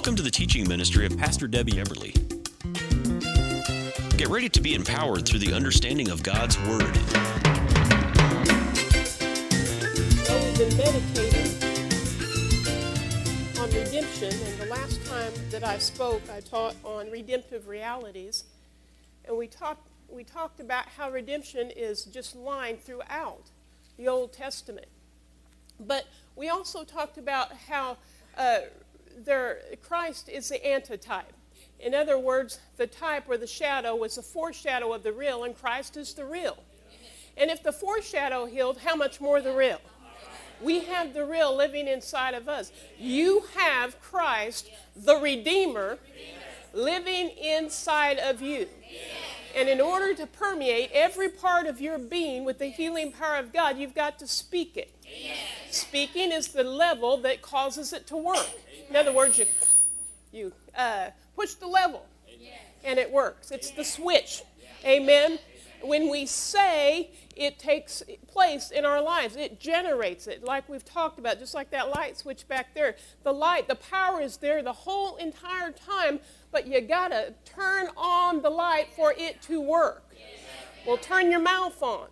Welcome to the teaching ministry of Pastor Debbie Everly. Get ready to be empowered through the understanding of God's Word. Well, we've been meditating on redemption, and the last time that I spoke, I taught on redemptive realities, and we talked we talked about how redemption is just lined throughout the Old Testament. But we also talked about how uh, there, Christ is the antitype. In other words, the type or the shadow was a foreshadow of the real, and Christ is the real. And if the foreshadow healed, how much more the real? We have the real living inside of us. You have Christ, the Redeemer, living inside of you. And in order to permeate every part of your being with the healing power of God, you've got to speak it. Speaking is the level that causes it to work. In other words, you, you uh, push the level and it works. It's the switch. Amen. When we say, it takes place in our lives. It generates it, like we've talked about, just like that light switch back there. The light, the power is there the whole entire time, but you got to turn on the light for it to work. Well, turn your mouth on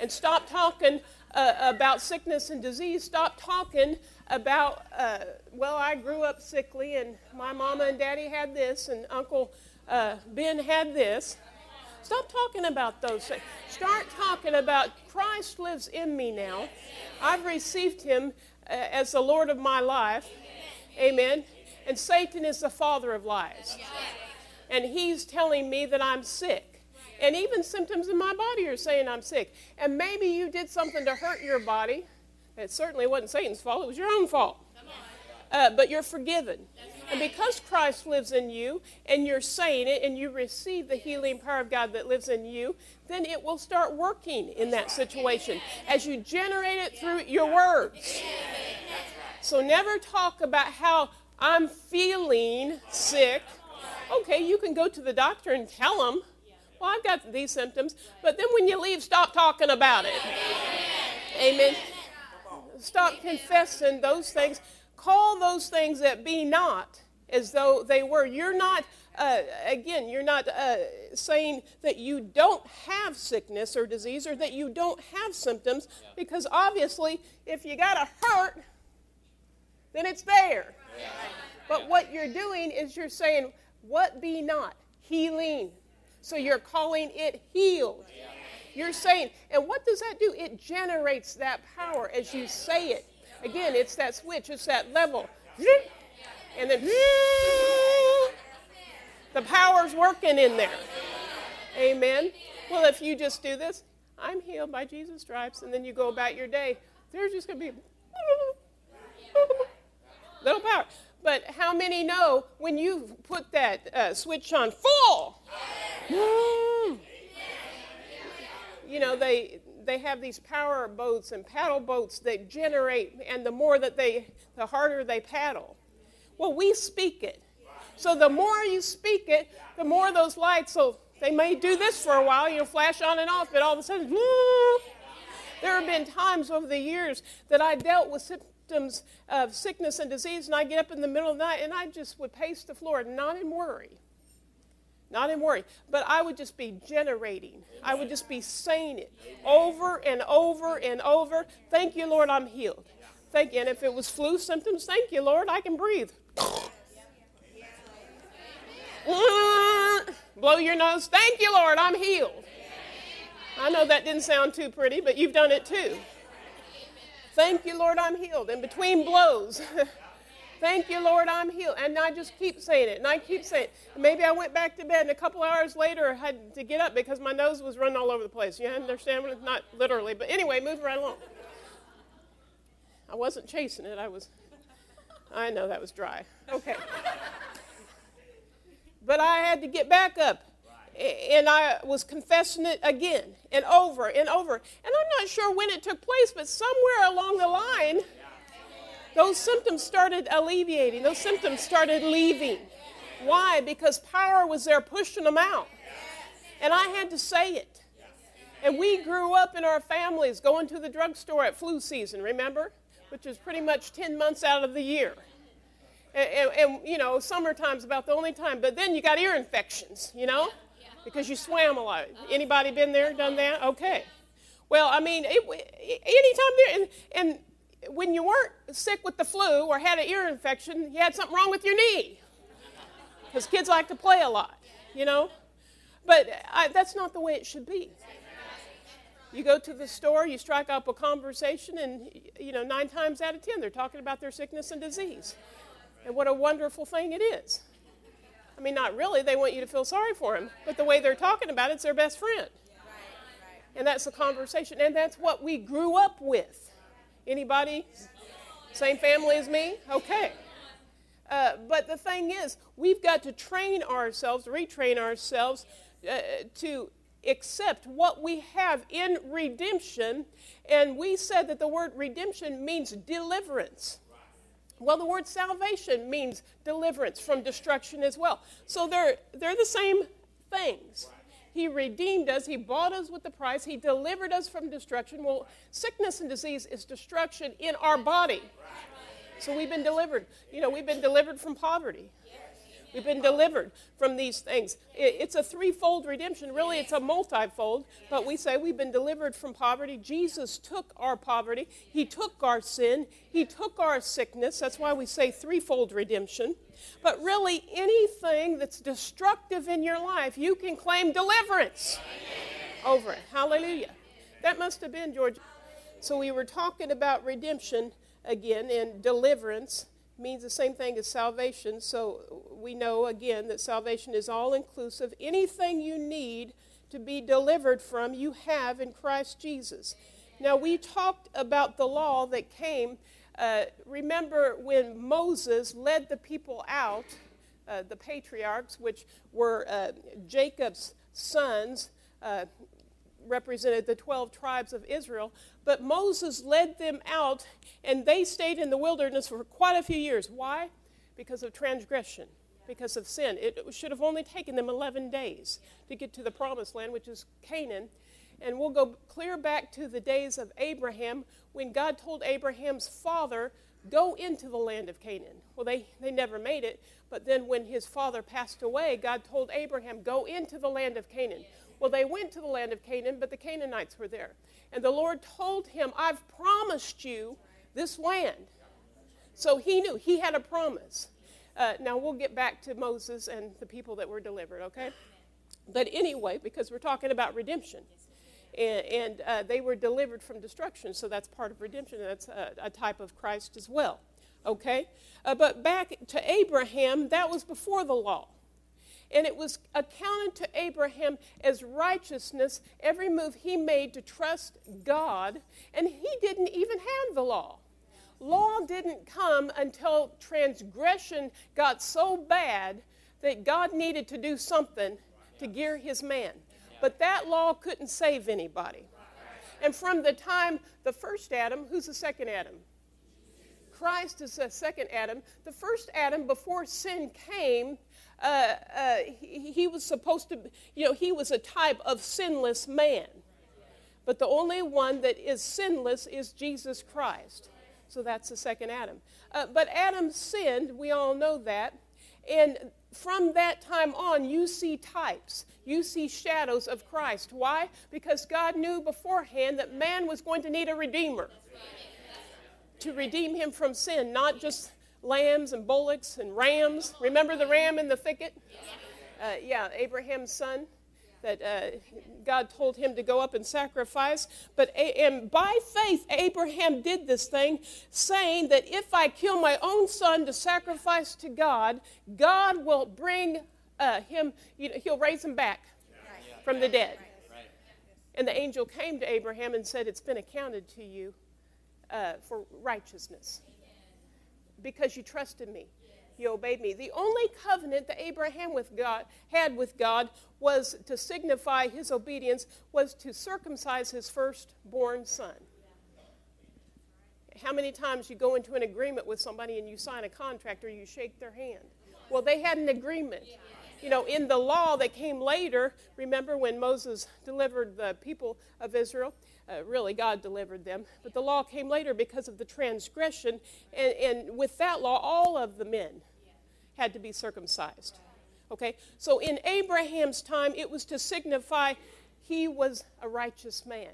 and stop talking uh, about sickness and disease. Stop talking about, uh, well, I grew up sickly and my mama and daddy had this and Uncle uh, Ben had this. Stop talking about those things. Start talking about Christ lives in me now. I've received him uh, as the Lord of my life. Amen. And Satan is the father of lies. And he's telling me that I'm sick. And even symptoms in my body are saying I'm sick. And maybe you did something to hurt your body. It certainly wasn't Satan's fault, it was your own fault. Uh, but you're forgiven. And because Christ lives in you and you're saying it and you receive the healing power of God that lives in you, then it will start working in that situation as you generate it through your words. So never talk about how I'm feeling sick. Okay, you can go to the doctor and tell them, well, I've got these symptoms, but then when you leave, stop talking about it. Amen. Stop confessing those things. Call those things that be not as though they were. You're not, uh, again, you're not uh, saying that you don't have sickness or disease or that you don't have symptoms, because obviously, if you got a hurt, then it's there. But what you're doing is you're saying, What be not? Healing. So you're calling it healed. You're saying, and what does that do? It generates that power as you say it. Again, it's that switch, it's that level. And then the power's working in there. Amen. Well, if you just do this, I'm healed by Jesus' stripes, and then you go about your day, there's just going to be little power. But how many know when you put that uh, switch on full? You know, they they have these power boats and paddle boats that generate, and the more that they, the harder they paddle. Well, we speak it. So the more you speak it, the more those lights. So they may do this for a while, you know, flash on and off, but all of a sudden, there have been times over the years that I dealt with symptoms of sickness and disease, and I get up in the middle of the night and I just would pace the floor, not in worry. Not in worry, but I would just be generating. I would just be saying it over and over and over. Thank you, Lord, I'm healed. Thank you. And if it was flu symptoms, thank you, Lord, I can breathe. Blow your nose. Thank you, Lord, I'm healed. I know that didn't sound too pretty, but you've done it too. Thank you, Lord, I'm healed. In between blows, thank you, Lord, I'm healed. And I just keep saying it, and I keep saying it. Maybe I went back to bed, and a couple hours later, I had to get up because my nose was running all over the place. You understand? Not literally, but anyway, move right along. I wasn't chasing it. I was, I know that was dry. Okay. but I had to get back up. And I was confessing it again and over and over. And I'm not sure when it took place, but somewhere along the line, those symptoms started alleviating. Those symptoms started leaving. Why? Because power was there pushing them out. And I had to say it. And we grew up in our families going to the drugstore at flu season, remember? Which is pretty much 10 months out of the year. And, and, and, you know, summertime's about the only time. But then you got ear infections, you know, because you swam a lot. Anybody been there, done that? Okay. Well, I mean, it, anytime there, and, and when you weren't sick with the flu or had an ear infection, you had something wrong with your knee. Because kids like to play a lot, you know. But I, that's not the way it should be. You go to the store, you strike up a conversation, and you know nine times out of ten they're talking about their sickness and disease, and what a wonderful thing it is. I mean, not really. They want you to feel sorry for them, but the way they're talking about it's their best friend, and that's the conversation, and that's what we grew up with. Anybody? Same family as me? Okay. Uh, but the thing is, we've got to train ourselves, retrain ourselves uh, to accept what we have in redemption. And we said that the word redemption means deliverance. Well, the word salvation means deliverance from destruction as well. So they're, they're the same things. He redeemed us. He bought us with the price. He delivered us from destruction. Well, sickness and disease is destruction in our body. So we've been delivered. You know, we've been delivered from poverty. We've been delivered from these things. It's a threefold redemption. Really, it's a multifold, but we say we've been delivered from poverty. Jesus took our poverty, He took our sin, He took our sickness. That's why we say threefold redemption. But really, anything that's destructive in your life, you can claim deliverance over it. Hallelujah. That must have been George. So we were talking about redemption again and deliverance means the same thing as salvation. So we know again that salvation is all inclusive. Anything you need to be delivered from, you have in Christ Jesus. Now, we talked about the law that came. Uh, remember when Moses led the people out, uh, the patriarchs, which were uh, Jacob's sons, uh, represented the 12 tribes of Israel. But Moses led them out, and they stayed in the wilderness for quite a few years. Why? Because of transgression, because of sin. It should have only taken them 11 days to get to the promised land, which is Canaan. And we'll go clear back to the days of Abraham when God told Abraham's father, Go into the land of Canaan. Well, they, they never made it, but then when his father passed away, God told Abraham, Go into the land of Canaan. Well, they went to the land of Canaan, but the Canaanites were there. And the Lord told him, I've promised you this land. So he knew he had a promise. Uh, now we'll get back to Moses and the people that were delivered, okay? But anyway, because we're talking about redemption. And, and uh, they were delivered from destruction, so that's part of redemption. That's a, a type of Christ as well, okay? Uh, but back to Abraham, that was before the law and it was accounted to Abraham as righteousness, every move he made to trust God, and he didn't even have the law. Law didn't come until transgression got so bad that God needed to do something to gear his man. But that law couldn't save anybody. And from the time the first Adam, who's the second Adam? Christ is the second Adam. The first Adam, before sin came, uh, uh, he, he was supposed to, you know, he was a type of sinless man. But the only one that is sinless is Jesus Christ. So that's the second Adam. Uh, but Adam sinned, we all know that. And from that time on, you see types, you see shadows of Christ. Why? Because God knew beforehand that man was going to need a redeemer to redeem him from sin, not just lambs and bullocks and rams. Remember the ram in the thicket? Uh, yeah, Abraham's son that uh, God told him to go up and sacrifice. But and by faith, Abraham did this thing, saying that if I kill my own son to sacrifice to God, God will bring uh, him, you know, he'll raise him back from the dead. And the angel came to Abraham and said, It's been accounted to you uh, for righteousness because you trusted me. You obeyed me. The only covenant that Abraham with God had with God was to signify his obedience was to circumcise his firstborn son. How many times you go into an agreement with somebody and you sign a contract or you shake their hand? Well, they had an agreement. You know, in the law that came later, remember when Moses delivered the people of Israel? Uh, really, God delivered them. But the law came later because of the transgression. And, and with that law, all of the men had to be circumcised. Okay? So in Abraham's time, it was to signify he was a righteous man,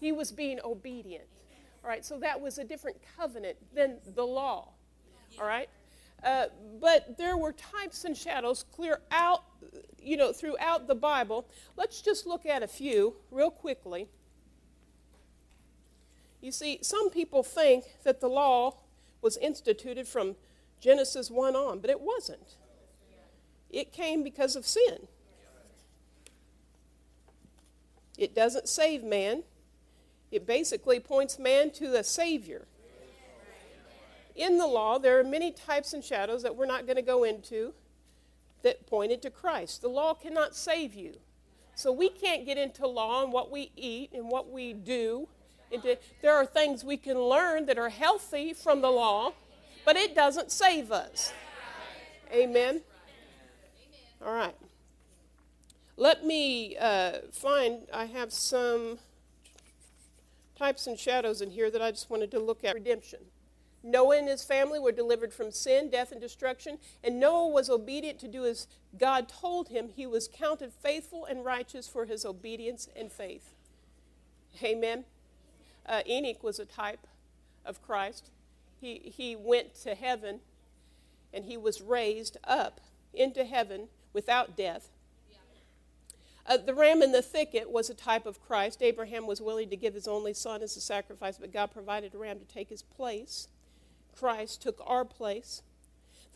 he was being obedient. All right, so that was a different covenant than the law. All right? Uh, but there were types and shadows clear out, you know, throughout the Bible. Let's just look at a few real quickly. You see, some people think that the law was instituted from Genesis 1 on, but it wasn't. It came because of sin. It doesn't save man, it basically points man to a Savior. In the law, there are many types and shadows that we're not going to go into that pointed to Christ. The law cannot save you. So we can't get into law and what we eat and what we do. Into, there are things we can learn that are healthy from the law, but it doesn't save us. Amen. All right. Let me uh, find, I have some types and shadows in here that I just wanted to look at. Redemption. Noah and his family were delivered from sin, death, and destruction, and Noah was obedient to do as God told him. He was counted faithful and righteous for his obedience and faith. Amen. Uh, Enoch was a type of Christ. He, he went to heaven and he was raised up into heaven without death. Uh, the ram in the thicket was a type of Christ. Abraham was willing to give his only son as a sacrifice, but God provided a ram to take his place. Christ took our place.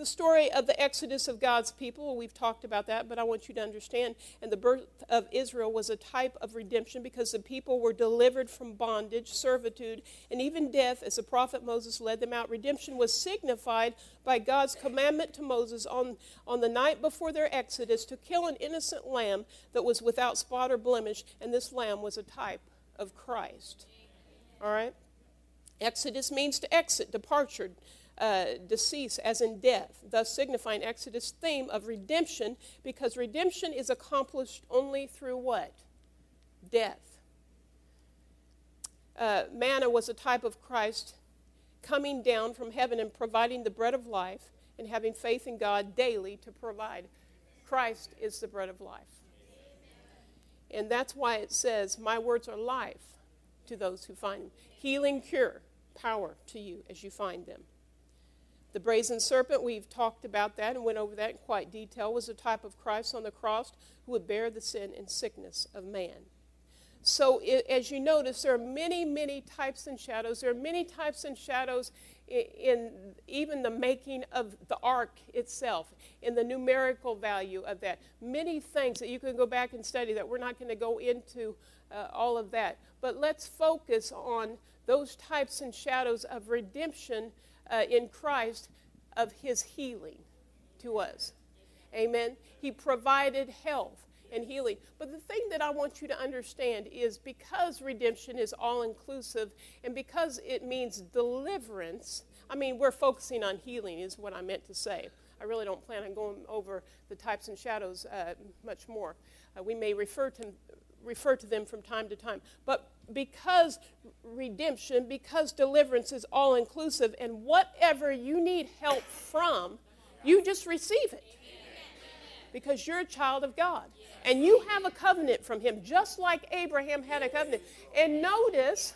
The story of the exodus of God's people, we've talked about that, but I want you to understand. And the birth of Israel was a type of redemption because the people were delivered from bondage, servitude, and even death as the prophet Moses led them out. Redemption was signified by God's commandment to Moses on, on the night before their exodus to kill an innocent lamb that was without spot or blemish, and this lamb was a type of Christ. All right? Exodus means to exit, departure uh, decease, as in death, thus signifying Exodus' theme of redemption, because redemption is accomplished only through what? Death. Uh, manna was a type of Christ coming down from heaven and providing the bread of life and having faith in God daily to provide. Christ is the bread of life. And that's why it says, My words are life to those who find them. Healing, cure, power to you as you find them. The brazen serpent, we've talked about that and went over that in quite detail, was a type of Christ on the cross who would bear the sin and sickness of man. So, it, as you notice, there are many, many types and shadows. There are many types and shadows in, in, even the making of the ark itself, in the numerical value of that. Many things that you can go back and study that we're not going to go into uh, all of that. But let's focus on those types and shadows of redemption uh, in Christ of his healing to us. Amen. He provided health and healing. But the thing that I want you to understand is because redemption is all inclusive and because it means deliverance, I mean, we're focusing on healing, is what I meant to say. I really don't plan on going over the types and shadows uh, much more. Uh, we may refer to, refer to them from time to time. But because redemption, because deliverance is all inclusive, and whatever you need help from, you just receive it. Because you're a child of God. And you have a covenant from Him, just like Abraham had a covenant. And notice,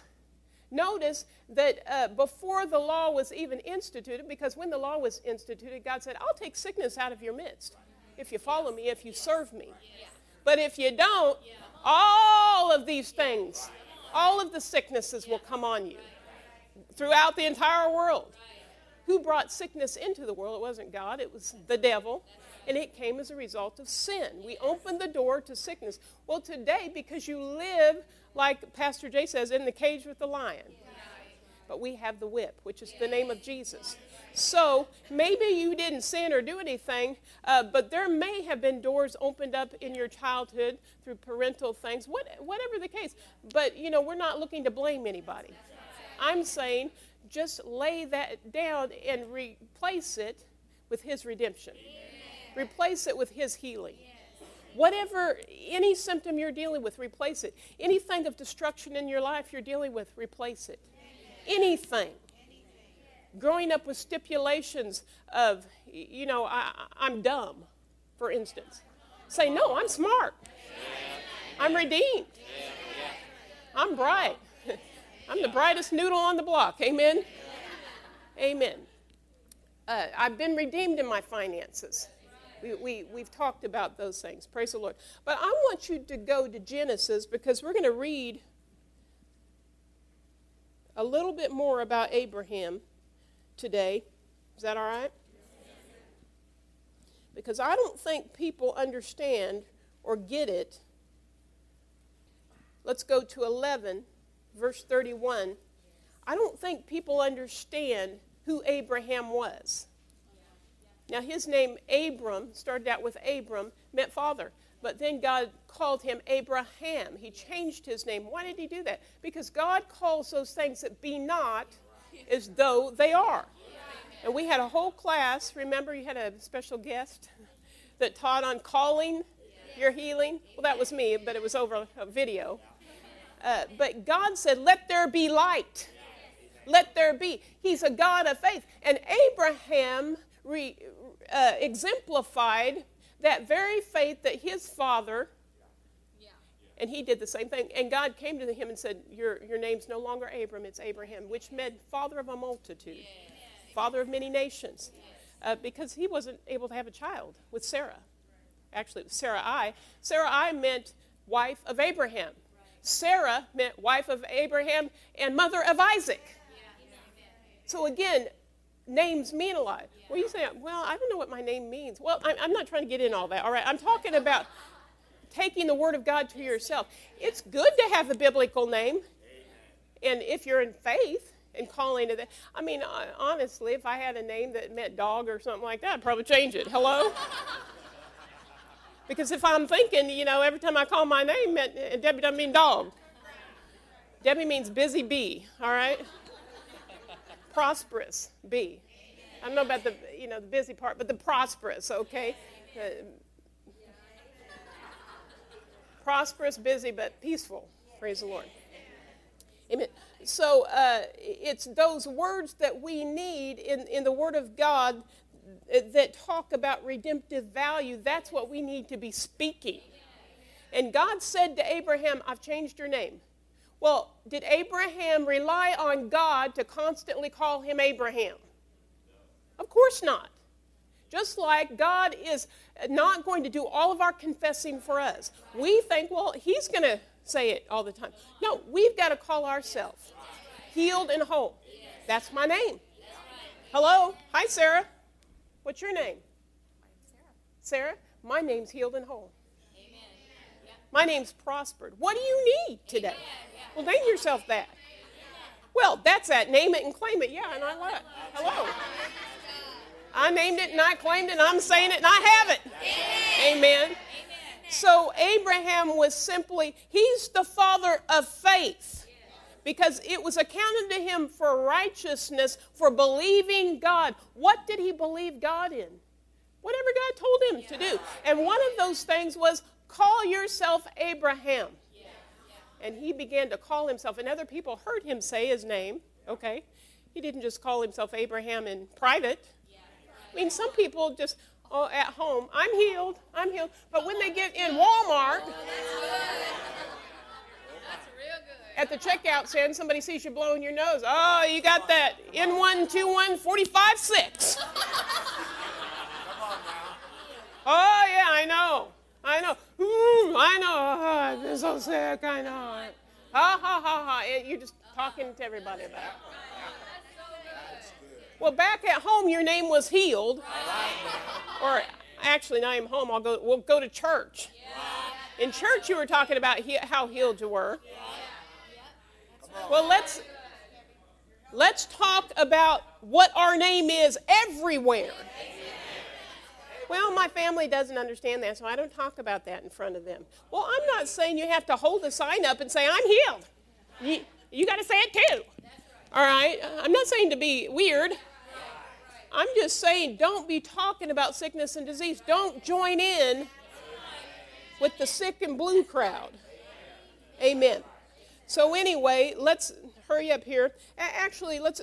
notice that uh, before the law was even instituted, because when the law was instituted, God said, I'll take sickness out of your midst if you follow me, if you serve me. But if you don't, all of these things all of the sicknesses will come on you throughout the entire world. Who brought sickness into the world? It wasn't God, it was the devil. And it came as a result of sin. We opened the door to sickness. Well, today, because you live, like Pastor Jay says, in the cage with the lion, but we have the whip, which is the name of Jesus. So maybe you didn't sin or do anything, uh, but there may have been doors opened up in your childhood through parental things, what, whatever the case. But, you know, we're not looking to blame anybody. I'm saying just lay that down and replace it with His redemption, replace it with His healing. Whatever, any symptom you're dealing with, replace it. Anything of destruction in your life you're dealing with, replace it. Anything growing up with stipulations of, you know, I, I'm dumb, for instance. Say, no, I'm smart. I'm redeemed. I'm bright. I'm the brightest noodle on the block. Amen. Amen. Uh, I've been redeemed in my finances. We, we, we've talked about those things. Praise the Lord. But I want you to go to Genesis because we're going to read a little bit more about Abraham today. Is that all right? Because I don't think people understand or get it. Let's go to 11, verse 31. I don't think people understand who Abraham was. Now, his name, Abram, started out with Abram, meant father. But then God called him Abraham. He changed his name. Why did he do that? Because God calls those things that be not as though they are. And we had a whole class. Remember, you had a special guest that taught on calling your healing? Well, that was me, but it was over a video. Uh, but God said, Let there be light. Let there be. He's a God of faith. And Abraham re, uh, exemplified that very faith that his father, and he did the same thing. And God came to him and said, Your, your name's no longer Abram, it's Abraham, which meant father of a multitude, father of many nations. Uh, because he wasn't able to have a child with Sarah. Actually, it was Sarai. Sarai meant wife of Abraham. Sarah meant wife of Abraham and mother of Isaac. So again, names mean a lot. Well, you say, well, I don't know what my name means. Well, I'm, I'm not trying to get in all that. All right, I'm talking about taking the Word of God to yourself. It's good to have a biblical name, and if you're in faith and calling it that, I mean, uh, honestly, if I had a name that meant dog or something like that, I'd probably change it. Hello. Because if I'm thinking, you know, every time I call my name, Debbie doesn't mean dog. Debbie means busy bee, all right? Prosperous bee. I don't know about the, you know, the busy part, but the prosperous, okay? Uh, prosperous, busy, but peaceful. Praise the Lord. Amen. So uh, it's those words that we need in, in the Word of God that talk about redemptive value. That's what we need to be speaking. And God said to Abraham, I've changed your name. Well, did Abraham rely on God to constantly call him Abraham? Of course not. Just like God is not going to do all of our confessing for us. We think, well, He's going to say it all the time. No, we've got to call ourselves healed and whole. That's my name. Hello. Hi, Sarah. What's your name? Sarah. Sarah, my name's healed and whole. My name's prospered. What do you need today? Well, name yourself that. Well, that's that. Name it and claim it. Yeah, and I love it. Hello. I named it and I claimed it and I'm saying it and I have it. Amen. So Abraham was simply, he's the father of faith because it was accounted to him for righteousness for believing God. What did he believe God in? Whatever God told him to do. And one of those things was call yourself Abraham. And he began to call himself, and other people heard him say his name, okay? He didn't just call himself Abraham in private. I mean, some people just, oh, at home, I'm healed, I'm healed. But when they get in Walmart, at the checkout stand, somebody sees you blowing your nose. Oh, you got that N121 45 6. Oh, yeah, I know. I know. Ooh, I know. Oh, been so sick. I know. Ha ha ha ha. You're just talking to everybody about it. Well, back at home, your name was healed. Or actually, now I'm home. I'll go. We'll go to church. In church, you were talking about he, how healed you were. Well, let's let's talk about what our name is everywhere. Well, my family doesn't understand that, so I don't talk about that in front of them. Well, I'm not saying you have to hold a sign up and say, I'm healed. You, you got to say it too. All right? I'm not saying to be weird. I'm just saying don't be talking about sickness and disease. Don't join in with the sick and blue crowd. Amen. So anyway, let's hurry up here. Actually, let's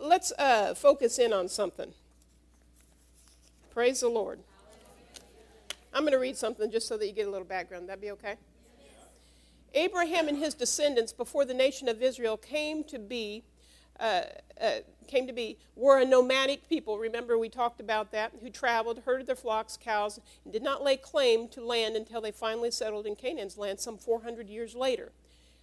let's uh, focus in on something. Praise the Lord. I'm going to read something just so that you get a little background. That'd be okay? Abraham and his descendants before the nation of Israel came to be uh, uh, came to be were a nomadic people. Remember, we talked about that, who traveled, herded their flocks, cows, and did not lay claim to land until they finally settled in Canaan's land some 400 years later.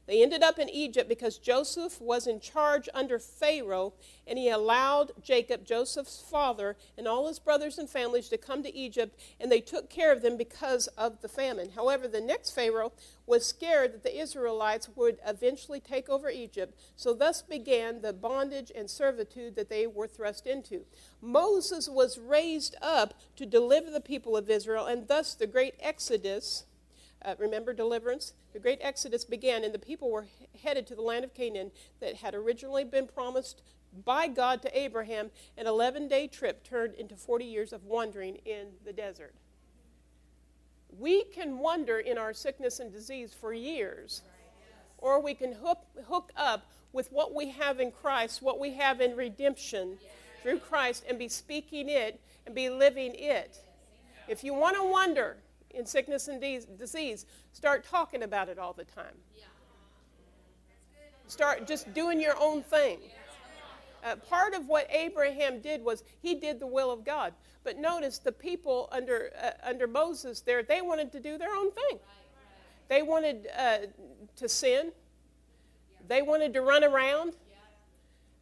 They ended up in Egypt because Joseph was in charge under Pharaoh, and he allowed Jacob, Joseph's father, and all his brothers and families to come to Egypt, and they took care of them because of the famine. However, the next Pharaoh was scared that the Israelites would eventually take over Egypt, so thus began the bondage and servitude that they were thrust into. Moses was raised up to deliver the people of Israel, and thus the great Exodus uh, remember deliverance? The great exodus began, and the people were headed to the land of Canaan that had originally been promised by God to Abraham. An 11 day trip turned into 40 years of wandering in the desert. We can wander in our sickness and disease for years, or we can hook, hook up with what we have in Christ, what we have in redemption through Christ, and be speaking it and be living it. If you want to wonder, in sickness and de- disease, start talking about it all the time. Start just doing your own thing. Uh, part of what Abraham did was he did the will of God. But notice the people under uh, under Moses there, they wanted to do their own thing. They wanted uh, to sin. They wanted to run around.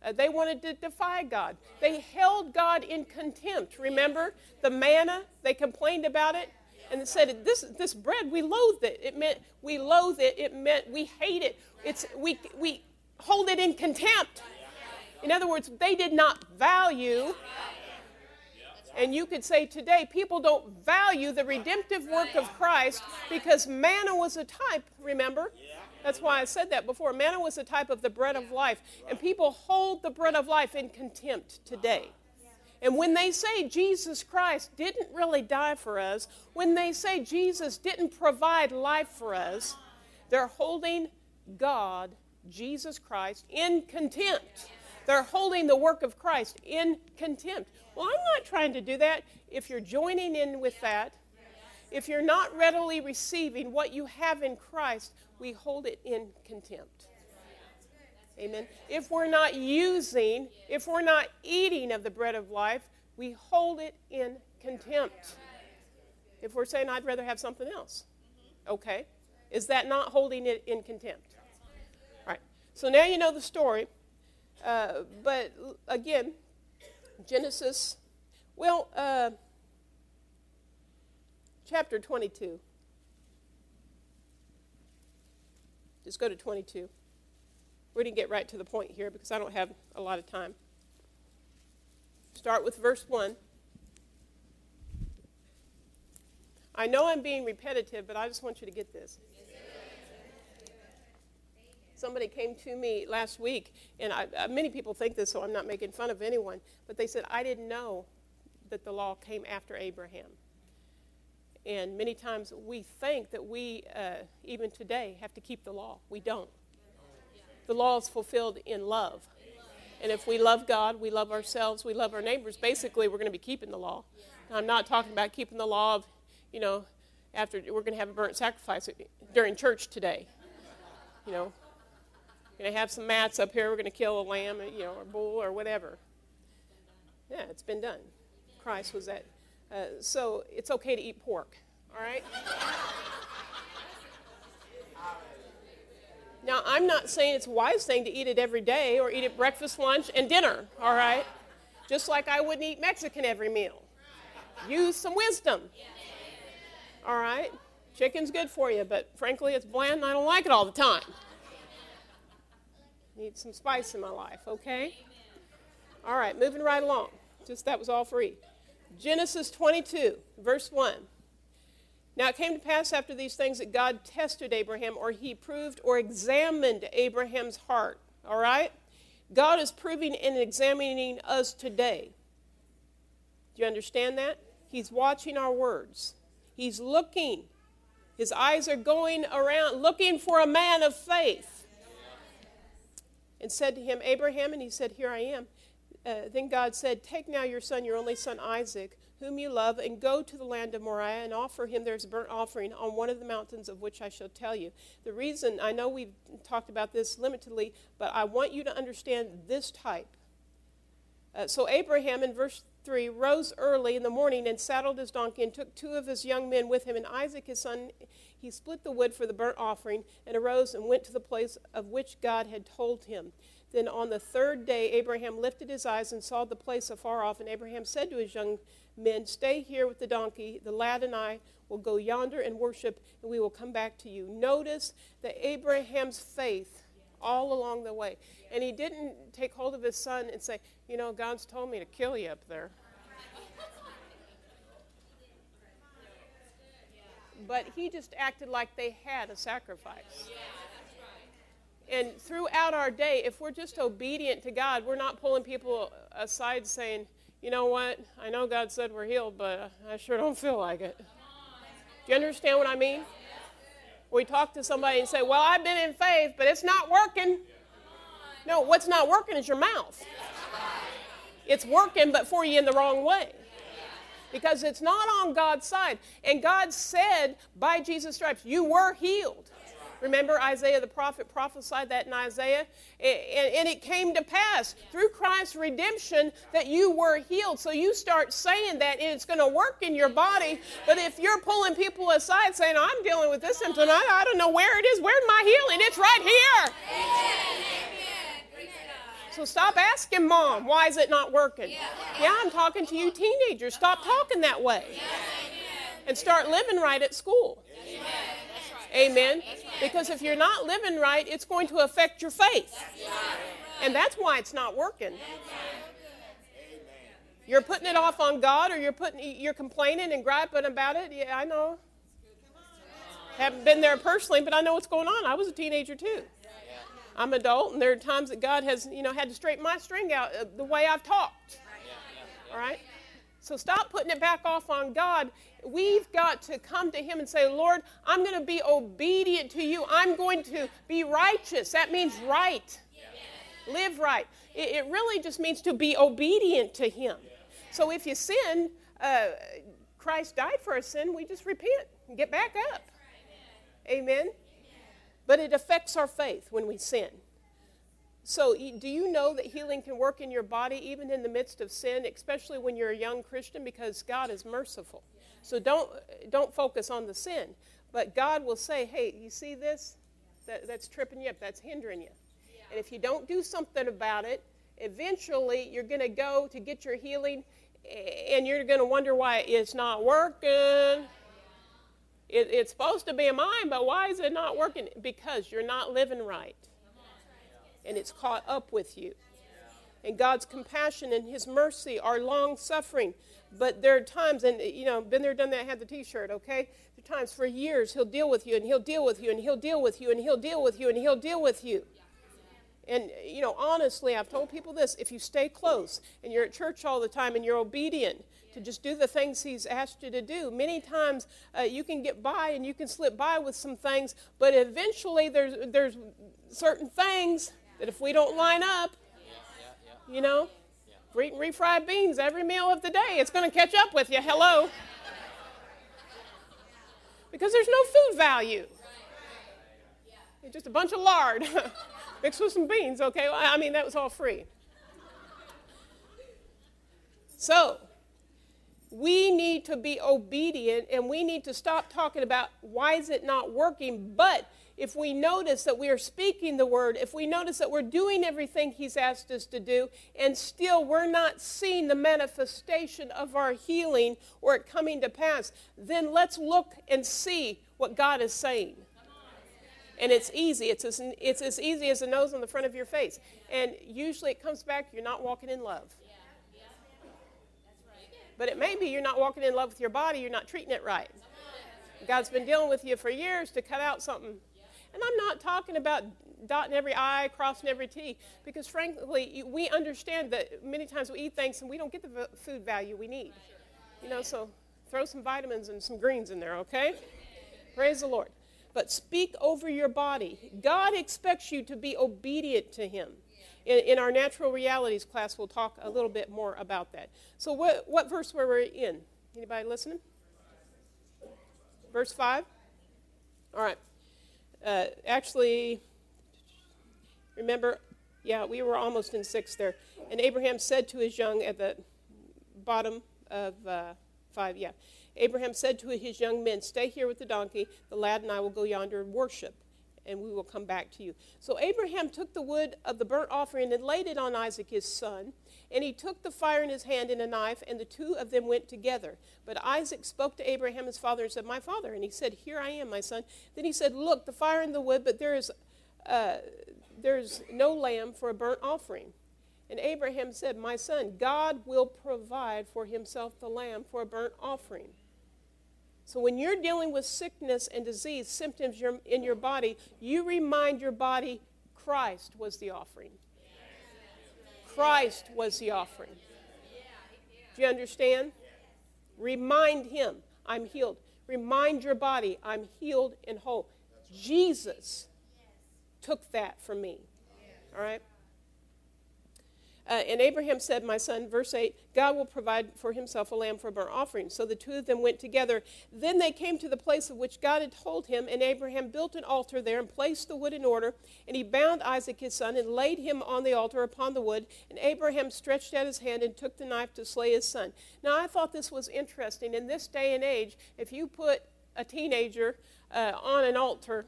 Uh, they wanted to defy God. They held God in contempt. Remember the manna? They complained about it and said this this bread we loathe it. It meant we loathe it. It meant we hate it. It's we we hold it in contempt. In other words, they did not value. And you could say today, people don't value the redemptive work of Christ because manna was a type, remember? That's why I said that before. Manna was a type of the bread of life. And people hold the bread of life in contempt today. And when they say Jesus Christ didn't really die for us, when they say Jesus didn't provide life for us, they're holding God, Jesus Christ, in contempt. They're holding the work of Christ in contempt. Well, I'm not trying to do that. If you're joining in with that, if you're not readily receiving what you have in Christ, we hold it in contempt. Amen. If we're not using, if we're not eating of the bread of life, we hold it in contempt. If we're saying, I'd rather have something else, okay, is that not holding it in contempt? All right. So now you know the story. Uh, but again, Genesis, well, uh, chapter 22. Just go to 22. We're going to get right to the point here because I don't have a lot of time. Start with verse 1. I know I'm being repetitive, but I just want you to get this. Somebody came to me last week, and I, uh, many people think this, so I'm not making fun of anyone, but they said, I didn't know that the law came after Abraham. And many times we think that we, uh, even today, have to keep the law. We don't. The law is fulfilled in love. And if we love God, we love ourselves, we love our neighbors, basically we're going to be keeping the law. I'm not talking about keeping the law of, you know, after we're going to have a burnt sacrifice during church today. You know, we're going to have some mats up here, we're going to kill a lamb, you know, or bull or whatever. Yeah, it's been done. Christ was that. Uh, so it's okay to eat pork, all right? Now, I'm not saying it's a wise thing to eat it every day or eat it breakfast, lunch, and dinner, all right? Just like I wouldn't eat Mexican every meal. Use some wisdom, all right? Chicken's good for you, but frankly, it's bland and I don't like it all the time. Need some spice in my life, okay? All right, moving right along. Just that was all free. Genesis 22, verse 1. Now it came to pass after these things that God tested Abraham, or he proved or examined Abraham's heart. All right? God is proving and examining us today. Do you understand that? He's watching our words, He's looking. His eyes are going around looking for a man of faith. And said to him, Abraham, and he said, Here I am. uh, then God said, Take now your son, your only son Isaac, whom you love, and go to the land of Moriah and offer him there as a burnt offering on one of the mountains of which I shall tell you. The reason, I know we've talked about this limitedly, but I want you to understand this type. Uh, so Abraham, in verse 3, rose early in the morning and saddled his donkey and took two of his young men with him, and Isaac his son. He split the wood for the burnt offering and arose and went to the place of which God had told him. Then on the third day, Abraham lifted his eyes and saw the place afar off. And Abraham said to his young men, Stay here with the donkey. The lad and I will go yonder and worship, and we will come back to you. Notice that Abraham's faith all along the way. And he didn't take hold of his son and say, You know, God's told me to kill you up there. But he just acted like they had a sacrifice. And throughout our day, if we're just obedient to God, we're not pulling people aside saying, you know what? I know God said we're healed, but I sure don't feel like it. Do you understand what I mean? We talk to somebody and say, Well, I've been in faith, but it's not working. No, what's not working is your mouth. It's working, but for you in the wrong way. Because it's not on God's side. And God said, by Jesus' stripes, you were healed. Remember, Isaiah the prophet prophesied that in Isaiah? And it came to pass through Christ's redemption that you were healed. So you start saying that, and it's going to work in your body. But if you're pulling people aside saying, I'm dealing with this symptom, I, don't know where it is, where's my healing? It's right here. So stop asking mom, why is it not working? Yeah, I'm talking to you teenagers. Stop talking that way. And start living right at school. Amen. Because if you're not living right, it's going to affect your faith. And that's why it's not working. You're putting it off on God or you're putting you're complaining and griping about it. Yeah, I know. Haven't been there personally, but I know what's going on. I was a teenager too. I'm adult, and there are times that God has, you know, had to straighten my string out uh, the way I've talked. All right? So stop putting it back off on God. We've got to come to Him and say, Lord, I'm going to be obedient to you. I'm going to be righteous. That means right. Live right. It, it really just means to be obedient to Him. So if you sin, uh, Christ died for our sin, we just repent and get back up. Amen. But it affects our faith when we sin. So, do you know that healing can work in your body even in the midst of sin, especially when you're a young Christian? Because God is merciful. So, don't, don't focus on the sin. But God will say, hey, you see this? That, that's tripping you up, that's hindering you. And if you don't do something about it, eventually you're going to go to get your healing and you're going to wonder why it's not working. It, it's supposed to be mine, but why is it not working? Because you're not living right and it's caught up with you. And God's compassion and His mercy are long suffering. But there are times, and you know, been there, done that, had the t shirt, okay? There are times for years He'll deal with you, and He'll deal with you, and He'll deal with you, and He'll deal with you, and He'll deal with you. And, you know, honestly, I've told people this if you stay close and you're at church all the time and you're obedient to just do the things He's asked you to do, many times uh, you can get by and you can slip by with some things, but eventually there's, there's certain things that if we don't line up, you know, we're eating refried beans every meal of the day, it's going to catch up with you. Hello. Because there's no food value. It's just a bunch of lard mixed with some beans, okay? I mean, that was all free. So, we need to be obedient and we need to stop talking about why is it not working, but if we notice that we are speaking the word, if we notice that we're doing everything He's asked us to do, and still we're not seeing the manifestation of our healing or it coming to pass, then let's look and see what God is saying. And it's easy. It's as, it's as easy as a nose on the front of your face. And usually it comes back, you're not walking in love. But it may be you're not walking in love with your body, you're not treating it right. God's been dealing with you for years to cut out something and I'm not talking about dotting every I, crossing every T, because frankly, we understand that many times we eat things and we don't get the food value we need. You know, so throw some vitamins and some greens in there, okay? Praise the Lord. But speak over your body. God expects you to be obedient to Him. In, in our natural realities class, we'll talk a little bit more about that. So, what, what verse were we in? Anybody listening? Verse 5? All right. Uh, actually, remember, yeah, we were almost in 6 there. And Abraham said to his young, at the bottom of uh, 5, yeah. Abraham said to his young men, Stay here with the donkey. The lad and I will go yonder and worship and we will come back to you. So Abraham took the wood of the burnt offering and laid it on Isaac his son. And he took the fire in his hand and a knife, and the two of them went together. But Isaac spoke to Abraham his father and said, My father. And he said, Here I am, my son. Then he said, Look, the fire and the wood, but there is, uh, there's no lamb for a burnt offering. And Abraham said, My son, God will provide for himself the lamb for a burnt offering. So when you're dealing with sickness and disease, symptoms in your body, you remind your body Christ was the offering. Christ was the offering. Do you understand? Remind him, I'm healed. Remind your body, I'm healed and whole. Jesus took that from me. All right? Uh, and Abraham said, My son, verse 8, God will provide for himself a lamb for a burnt offering. So the two of them went together. Then they came to the place of which God had told him, and Abraham built an altar there and placed the wood in order. And he bound Isaac his son and laid him on the altar upon the wood. And Abraham stretched out his hand and took the knife to slay his son. Now I thought this was interesting. In this day and age, if you put a teenager uh, on an altar,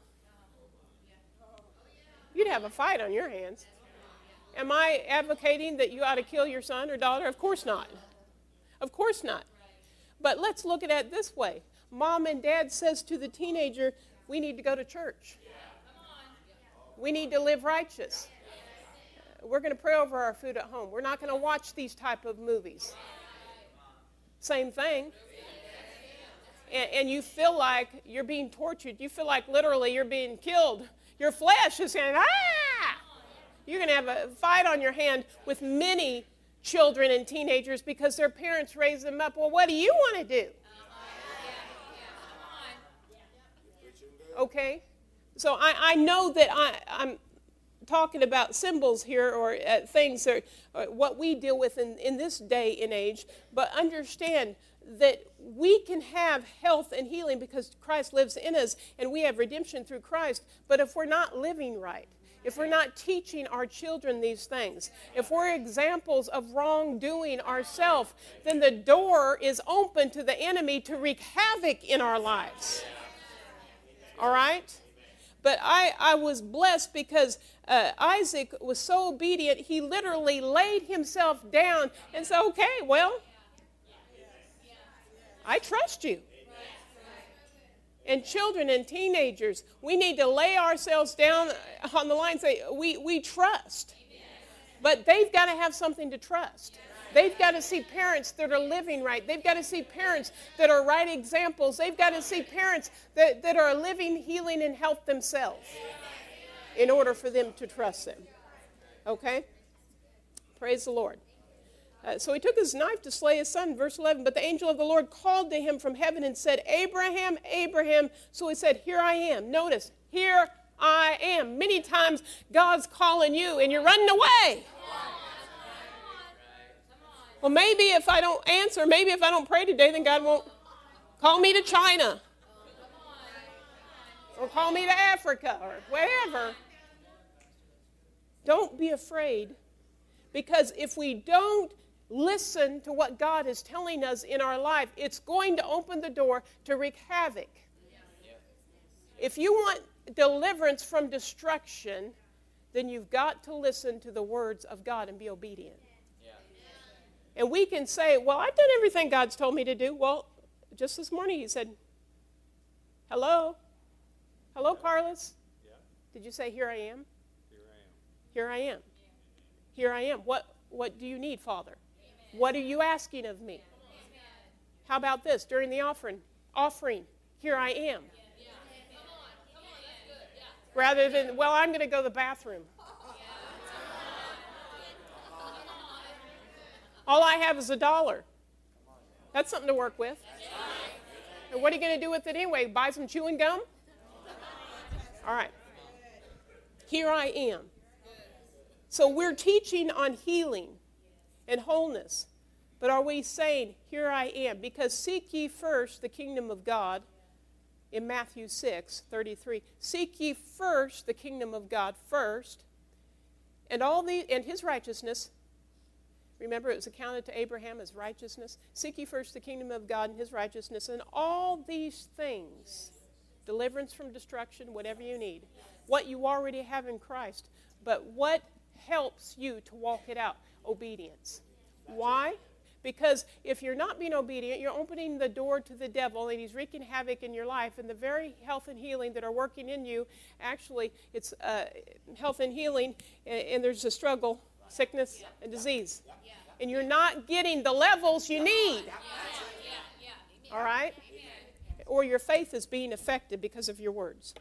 you'd have a fight on your hands. Am I advocating that you ought to kill your son or daughter? Of course not. Of course not. But let's look at it this way. Mom and dad says to the teenager, we need to go to church. We need to live righteous. We're going to pray over our food at home. We're not going to watch these type of movies. Same thing. And, and you feel like you're being tortured. You feel like literally you're being killed. Your flesh is saying, ah! You're going to have a fight on your hand with many children and teenagers because their parents raise them up. Well, what do you want to do? Okay? So I, I know that I, I'm talking about symbols here or uh, things that uh, what we deal with in, in this day and age, but understand that we can have health and healing because Christ lives in us and we have redemption through Christ. But if we're not living right, if we're not teaching our children these things, if we're examples of wrongdoing ourselves, then the door is open to the enemy to wreak havoc in our lives. All right? But I, I was blessed because uh, Isaac was so obedient, he literally laid himself down and said, Okay, well, I trust you and children and teenagers, we need to lay ourselves down on the line and say, we, we trust. But they've got to have something to trust. They've got to see parents that are living right. They've got to see parents that are right examples. They've got to see parents that, that are living, healing, and health themselves in order for them to trust them. Okay? Praise the Lord. Uh, so he took his knife to slay his son, verse 11. But the angel of the Lord called to him from heaven and said, Abraham, Abraham. So he said, Here I am. Notice, here I am. Many times God's calling you and you're running away. Well, maybe if I don't answer, maybe if I don't pray today, then God won't call me to China or call me to Africa or wherever. Don't be afraid because if we don't listen to what God is telling us in our life, it's going to open the door to wreak havoc. If you want deliverance from destruction, then you've got to listen to the words of God and be obedient. And we can say, Well, I've done everything God's told me to do. Well, just this morning he said, Hello? Hello, Carlos? Yeah. Did you say, Here I am? Here I am. Here I am. Here I am. What, what do you need, Father? What are you asking of me? How about this? During the offering, offering, here I am. Rather than, well, I'm going to go to the bathroom. All I have is a dollar. That's something to work with. And what are you going to do with it anyway? Buy some chewing gum? All right. Here I am. So we're teaching on healing and wholeness. But are we saying, Here I am? Because seek ye first the kingdom of God in Matthew 6 33. Seek ye first the kingdom of God first, and all the and his righteousness. Remember, it was accounted to Abraham as righteousness. Seek ye first the kingdom of God and his righteousness, and all these things deliverance from destruction, whatever you need, what you already have in Christ, but what helps you to walk it out? Obedience. Why? Because if you're not being obedient, you're opening the door to the devil and he's wreaking havoc in your life. And the very health and healing that are working in you, actually, it's uh, health and healing, and, and there's a struggle, sickness, and disease. And you're not getting the levels you need. All right? Or your faith is being affected because of your words.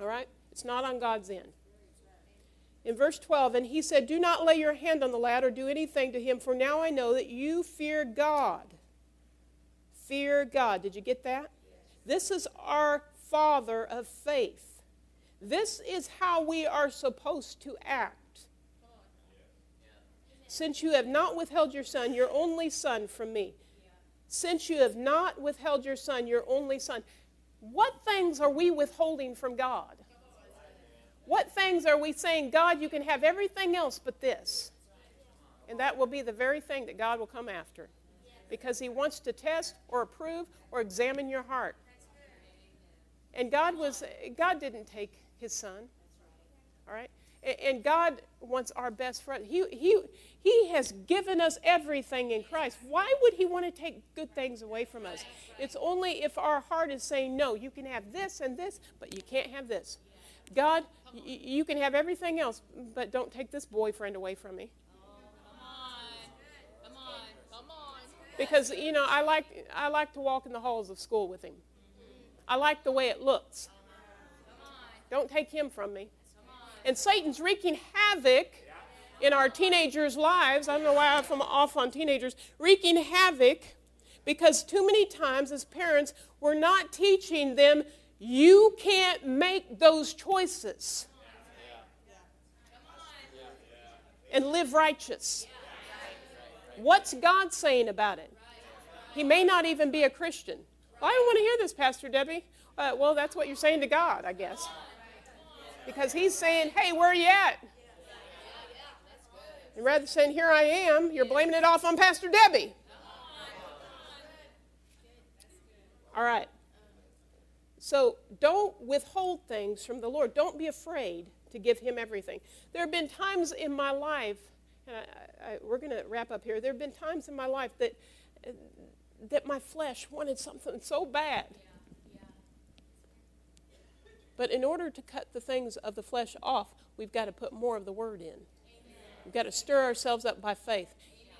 All right? It's not on God's end in verse 12, and he said, Do not lay your hand on the lad or do anything to him, for now I know that you fear God. Fear God. Did you get that? This is our father of faith. This is how we are supposed to act. Since you have not withheld your son, your only son, from me. Since you have not withheld your son, your only son. What things are we withholding from God? What things are we saying, God, you can have everything else but this? And that will be the very thing that God will come after. Because He wants to test or approve or examine your heart. And God was God didn't take his son. All right? And God wants our best for us. He, he, he has given us everything in Christ. Why would He want to take good things away from us? It's only if our heart is saying, no, you can have this and this, but you can't have this. God, y- you can have everything else, but don't take this boyfriend away from me. Because you know, I like I like to walk in the halls of school with him. I like the way it looks. Don't take him from me. And Satan's wreaking havoc in our teenagers' lives. I don't know why I'm off on teenagers. Wreaking havoc because too many times as parents we're not teaching them you can't make those choices and live righteous. What's God saying about it? He may not even be a Christian. I don't want to hear this, Pastor Debbie. Uh, well, that's what you're saying to God, I guess. Because He's saying, hey, where are you at? And rather than saying, here I am, you're blaming it off on Pastor Debbie. All right. So don't withhold things from the Lord. Don't be afraid to give Him everything. There have been times in my life, and I, I, we're going to wrap up here. There have been times in my life that, that my flesh wanted something so bad. But in order to cut the things of the flesh off, we've got to put more of the word in. We've got to stir ourselves up by faith.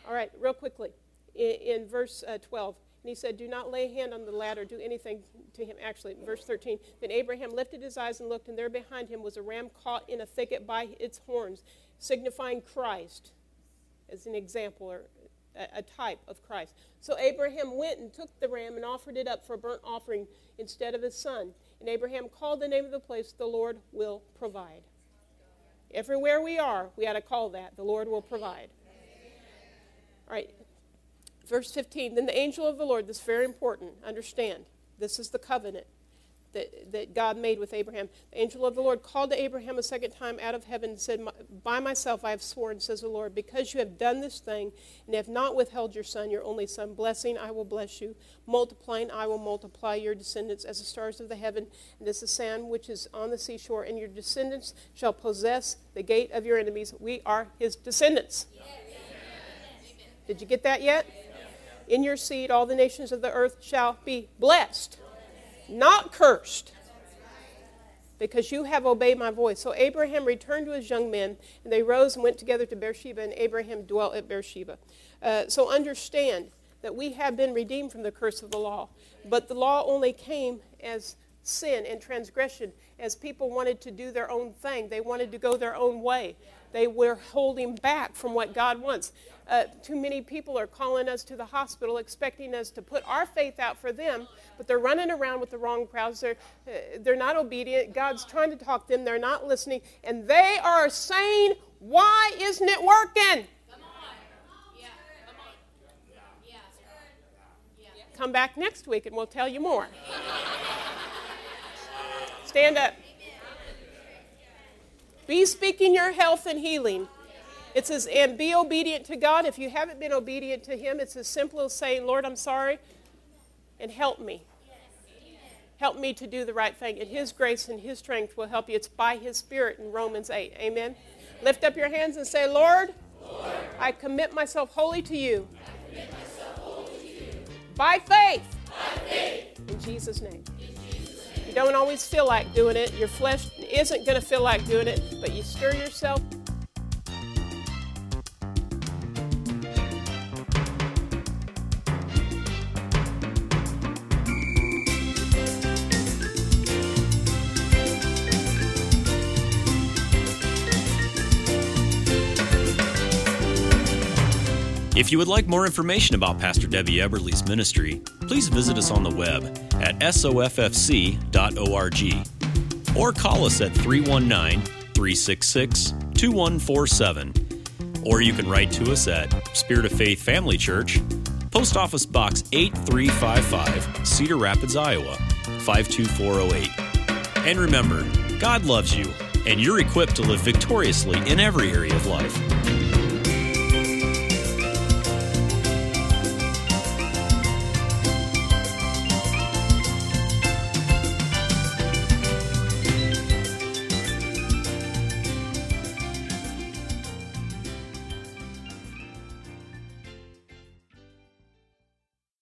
All right, real quickly. In, in verse uh, 12, and he said, Do not lay hand on the lad or do anything to him. Actually, verse 13. Then Abraham lifted his eyes and looked, and there behind him was a ram caught in a thicket by its horns, signifying Christ as an example or a, type of Christ. So Abraham went and took the ram and offered it up for a burnt offering instead of his son. And Abraham called the name of the place, The Lord will provide. Everywhere we are, we ought to call that, The Lord will provide. All right, Verse 15 Then the angel of the Lord, this is very important, understand, this is the covenant that, that God made with Abraham. The angel of the Lord called to Abraham a second time out of heaven and said, By myself I have sworn, says the Lord, because you have done this thing and have not withheld your son, your only son. Blessing, I will bless you. Multiplying, I will multiply your descendants as the stars of the heaven and as the sand which is on the seashore. And your descendants shall possess the gate of your enemies. We are his descendants. Did you get that yet? In your seed, all the nations of the earth shall be blessed, not cursed, because you have obeyed my voice. So Abraham returned to his young men, and they rose and went together to Beersheba, and Abraham dwelt at Beersheba. Uh, so understand that we have been redeemed from the curse of the law, but the law only came as sin and transgression as people wanted to do their own thing. They wanted to go their own way. They were holding back from what God wants. Uh, too many people are calling us to the hospital expecting us to put our faith out for them, but they're running around with the wrong crowds. They're, uh, they're not obedient. God's trying to talk to them. They're not listening. And they are saying, Why isn't it working? Come back next week and we'll tell you more. Stand up. Be speaking your health and healing. It says, and be obedient to God. If you haven't been obedient to Him, it's as simple as saying, Lord, I'm sorry, and help me. Help me to do the right thing. And His grace and His strength will help you. It's by His Spirit in Romans 8. Amen. Lift up your hands and say, Lord, Lord I commit myself wholly to you. By faith. By faith. In Jesus' name. You don't always feel like doing it. Your flesh isn't going to feel like doing it, but you stir yourself. If you would like more information about Pastor Debbie Eberly's ministry, please visit us on the web at soffc.org or call us at 319 366 2147. Or you can write to us at Spirit of Faith Family Church, Post Office Box 8355, Cedar Rapids, Iowa 52408. And remember, God loves you, and you're equipped to live victoriously in every area of life.